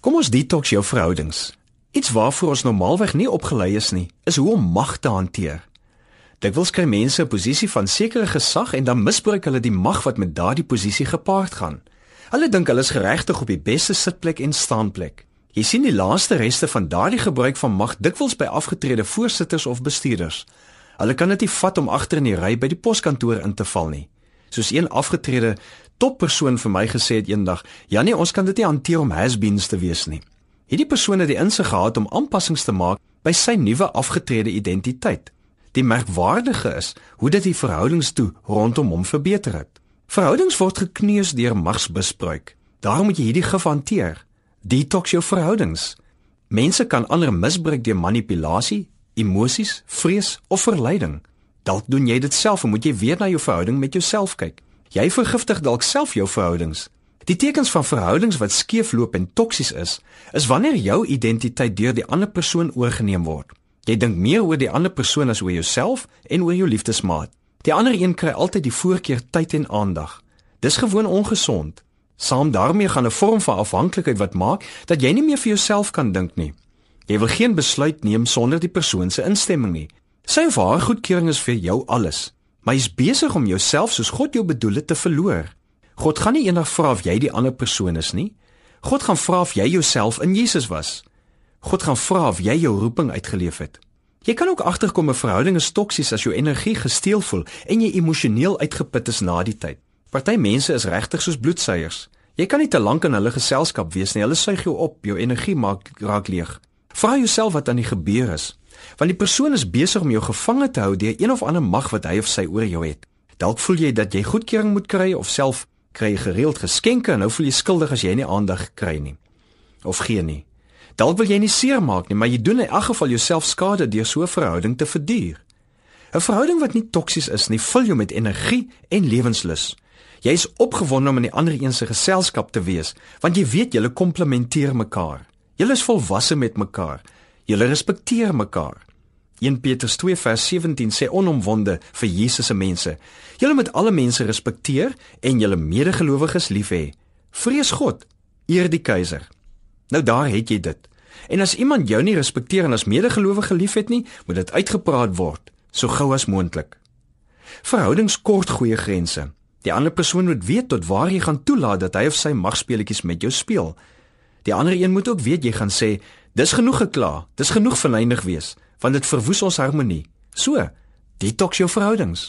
Kom ons detox jou verhoudings. Iets waarvoor ons normaalweg nie opgelei is nie, is hoe om mag te hanteer. Dikwels kry mense 'n posisie van sekere gesag en dan misbruik hulle die mag wat met daardie posisie gepaard gaan. Hulle dink hulle is geregtig op die beste sitplek en staanplek. Jy sien die laaste reste van daardie gebruik van mag dikwels by afgetrede voorsitters of bestuurders. Hulle kan dit nie vat om agter in die ry by die poskantoor in te val nie. Soos een afgetrede toppersoon vir my gesê het eendag, "Janie, ons kan dit nie hanteer om has-beens te wees nie." Hierdie persoon het die insig gehad om aanpassings te maak by sy nuwe afgetrede identiteit. Die merkwaardige is hoe dit die verhoudings toe rondom hom verbeter het. Verhoudings word gekneus deur magsbespreek. Daarom moet jy hierdie gif hanteer. Detox jou verhoudings. Mense kan ander misbruik deur manipulasie, emosies, vrees of verleiding. Dalk doen jy dit self en moet jy weer na jou verhouding met jouself kyk. Jy vergiftig dalk self jou verhoudings. Die tekens van verhoudings wat skeefloop en toksies is, is wanneer jou identiteit deur die ander persoon oorgeneem word. Jy dink meer oor die ander persoon as oor jouself en oor jou liefdesmaat. Die ander een kry altyd die voorkeur tyd en aandag. Dis gewoon ongesond. Saam daarmee gaan 'n vorm van afhanklikheid wat maak dat jy nie meer vir jouself kan dink nie. Jy wil geen besluit neem sonder die persoon se instemming nie. Sy of haar goedkeuring is vir jou alles, maar jy's besig om jouself soos God jou bedoel het te verloor. God gaan nie eendag vra of jy die ander persoon is nie. God gaan vra of jy jouself in Jesus was. God gaan vra of jy jou roeping uitgeleef het. Jy kan ook agterkom 'n verhouding is toksies as jou energie gesteel voel en jy emosioneel uitgeput is na die tyd. Party mense is regtig soos bloedsuiers. Jy kan nie te lank in hulle geselskap wees nie. Hulle suig jou op, jou energie maak raak leeg. Vra jouself wat aan die gebeur is want die persoon is besig om jou gevange te hou deur een of ander mag wat hy of sy oor jou het. Dalk voel jy dat jy goedkeuring moet kry of self kry gereeld geskenke en nou voel jy skuldig as jy nie aandag kry nie of gee nie. Dalk wil jy nie seermaak nie, maar jy doen in elk geval jouself skade deur so 'n verhouding te verduur. 'n Verhouding wat nie toksies is nie, vul jou met energie en lewenslus. Jy is opgewonde om in die ander een se geselskap te wees, want jy weet julle komplementeer mekaar. Julle is volwasse met mekaar. Julle respekteer mekaar. 1 Petrus 2 vers 17 sê onomwonde vir Jesus se mense. Julle moet alle mense respekteer en julle medegelowiges lief hê. Vrees God, eer die keiser. Nou daar het jy dit. En as iemand jou nie respekteer en as medegelowige liefhet nie, moet dit uitgepraat word, so gou as moontlik. Verhoudings kort goeie grense. Die ander persoon moet weet tot waar jy gaan toelaat dat hy of sy magspeletjies met jou speel. Die ander een moet ook weet jy gaan sê, dis genoeg gekla, dis genoeg verleidig wees, want dit verwoes ons harmonie. So, detox jou verhoudings.